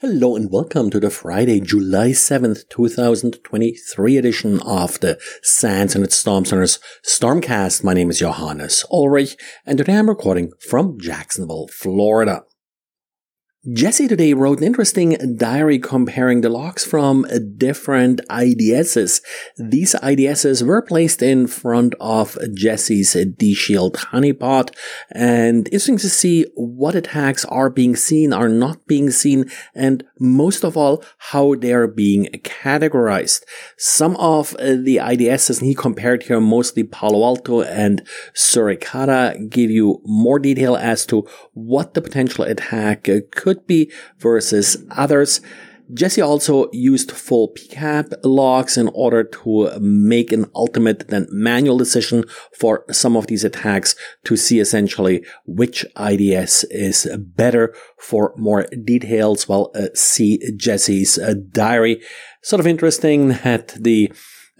Hello and welcome to the Friday, July 7th, 2023 edition of the SANS Internet Storm Center's Stormcast. My name is Johannes Ulrich and today I'm recording from Jacksonville, Florida. Jesse today wrote an interesting diary comparing the logs from different IDSs. These IDSs were placed in front of Jesse's DShield honeypot and interesting to see what attacks are being seen, are not being seen, and most of all, how they're being categorized. Some of the IDSs he compared here, mostly Palo Alto and Suricata, give you more detail as to what the potential attack could could be versus others. Jesse also used full PCAP logs in order to make an ultimate then manual decision for some of these attacks to see essentially which IDS is better for more details. Well, uh, see Jesse's uh, diary. Sort of interesting that the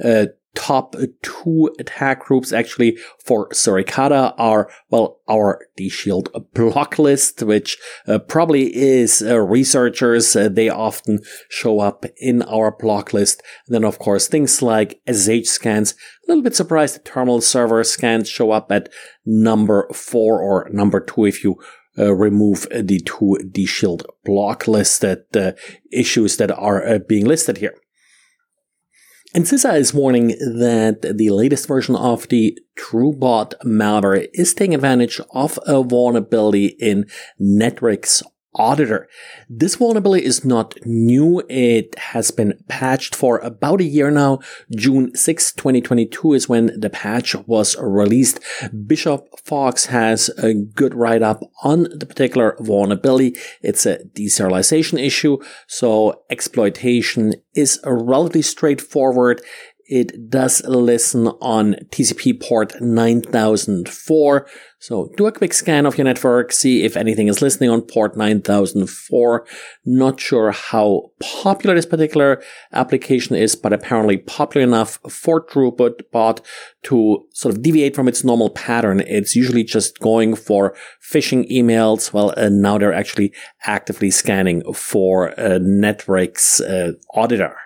uh, top two attack groups actually for Suricata are, well, our DShield block list, which uh, probably is uh, researchers. Uh, they often show up in our block list. And then, of course, things like SSH scans. A little bit surprised that terminal server scans show up at number four or number two if you uh, remove the two DShield block listed uh, issues that are uh, being listed here. And CISA is warning that the latest version of the TrueBot malware is taking advantage of a vulnerability in Netwrix auditor. This vulnerability is not new. It has been patched for about a year now. June 6, 2022 is when the patch was released. Bishop Fox has a good write up on the particular vulnerability. It's a deserialization issue. So exploitation is relatively straightforward it does listen on TCP port 9004. So do a quick scan of your network, see if anything is listening on port 9004. Not sure how popular this particular application is, but apparently popular enough for TrueBot to sort of deviate from its normal pattern. It's usually just going for phishing emails. Well, and now they're actually actively scanning for a Netwrix uh, auditor.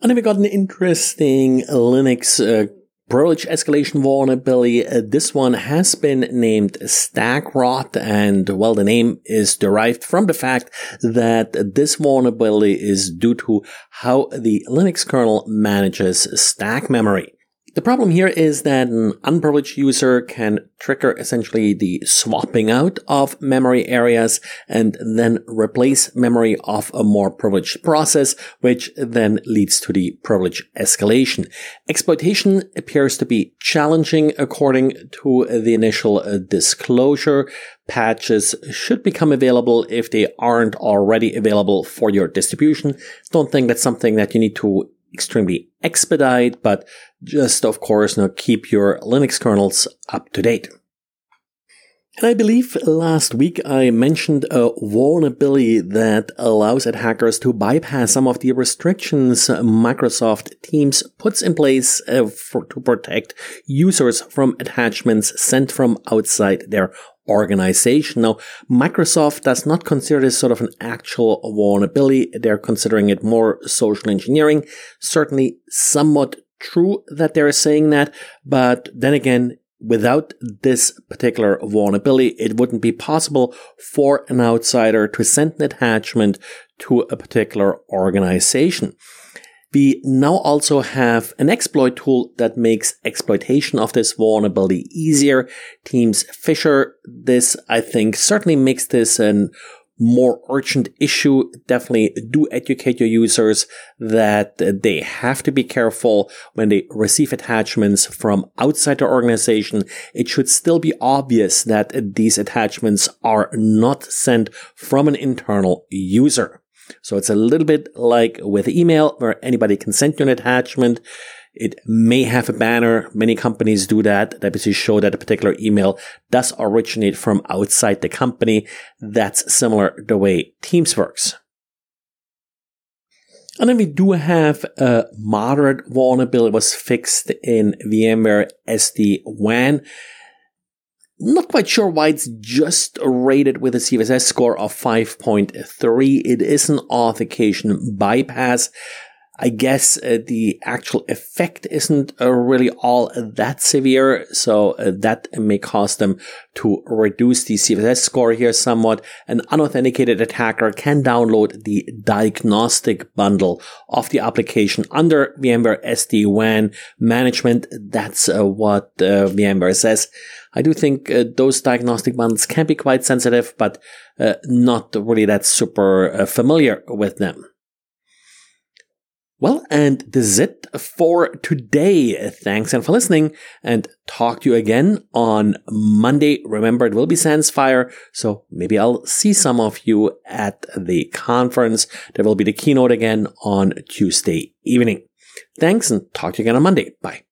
And then we got an interesting Linux uh, privilege escalation vulnerability. Uh, this one has been named StackRot, and well, the name is derived from the fact that this vulnerability is due to how the Linux kernel manages stack memory. The problem here is that an unprivileged user can trigger essentially the swapping out of memory areas and then replace memory of a more privileged process, which then leads to the privilege escalation. Exploitation appears to be challenging according to the initial uh, disclosure. Patches should become available if they aren't already available for your distribution. Don't think that's something that you need to extremely expedite, but just of course now keep your Linux kernels up to date. And I believe last week I mentioned a vulnerability that allows attackers to bypass some of the restrictions Microsoft Teams puts in place uh, for, to protect users from attachments sent from outside their organization. Now, Microsoft does not consider this sort of an actual vulnerability. They're considering it more social engineering. Certainly somewhat true that they're saying that, but then again, without this particular vulnerability, it wouldn't be possible for an outsider to send an attachment to a particular organization. We now also have an exploit tool that makes exploitation of this vulnerability easier. Teams Fisher, this I think certainly makes this an more urgent issue. Definitely do educate your users that they have to be careful when they receive attachments from outside the organization. It should still be obvious that these attachments are not sent from an internal user. So it's a little bit like with email where anybody can send you an attachment. It may have a banner. Many companies do that. That basically show that a particular email does originate from outside the company. That's similar the way Teams works. And then we do have a moderate vulnerability was fixed in VMware SD-WAN. Not quite sure why it's just rated with a CVSS score of 5.3. It is an authentication bypass. I guess uh, the actual effect isn't uh, really all that severe, so uh, that may cause them to reduce the CVSS score here somewhat. An unauthenticated attacker can download the diagnostic bundle of the application under VMware SD-WAN management. That's uh, what uh, VMware says. I do think uh, those diagnostic bundles can be quite sensitive, but not really that super familiar with them. Well, and this is it for today. Thanks and for listening and talk to you again on Monday. Remember, it will be SANSFIRE, so maybe I'll see some of you at the conference. There will be the keynote again on Tuesday evening. Thanks and talk to you again on Monday. Bye.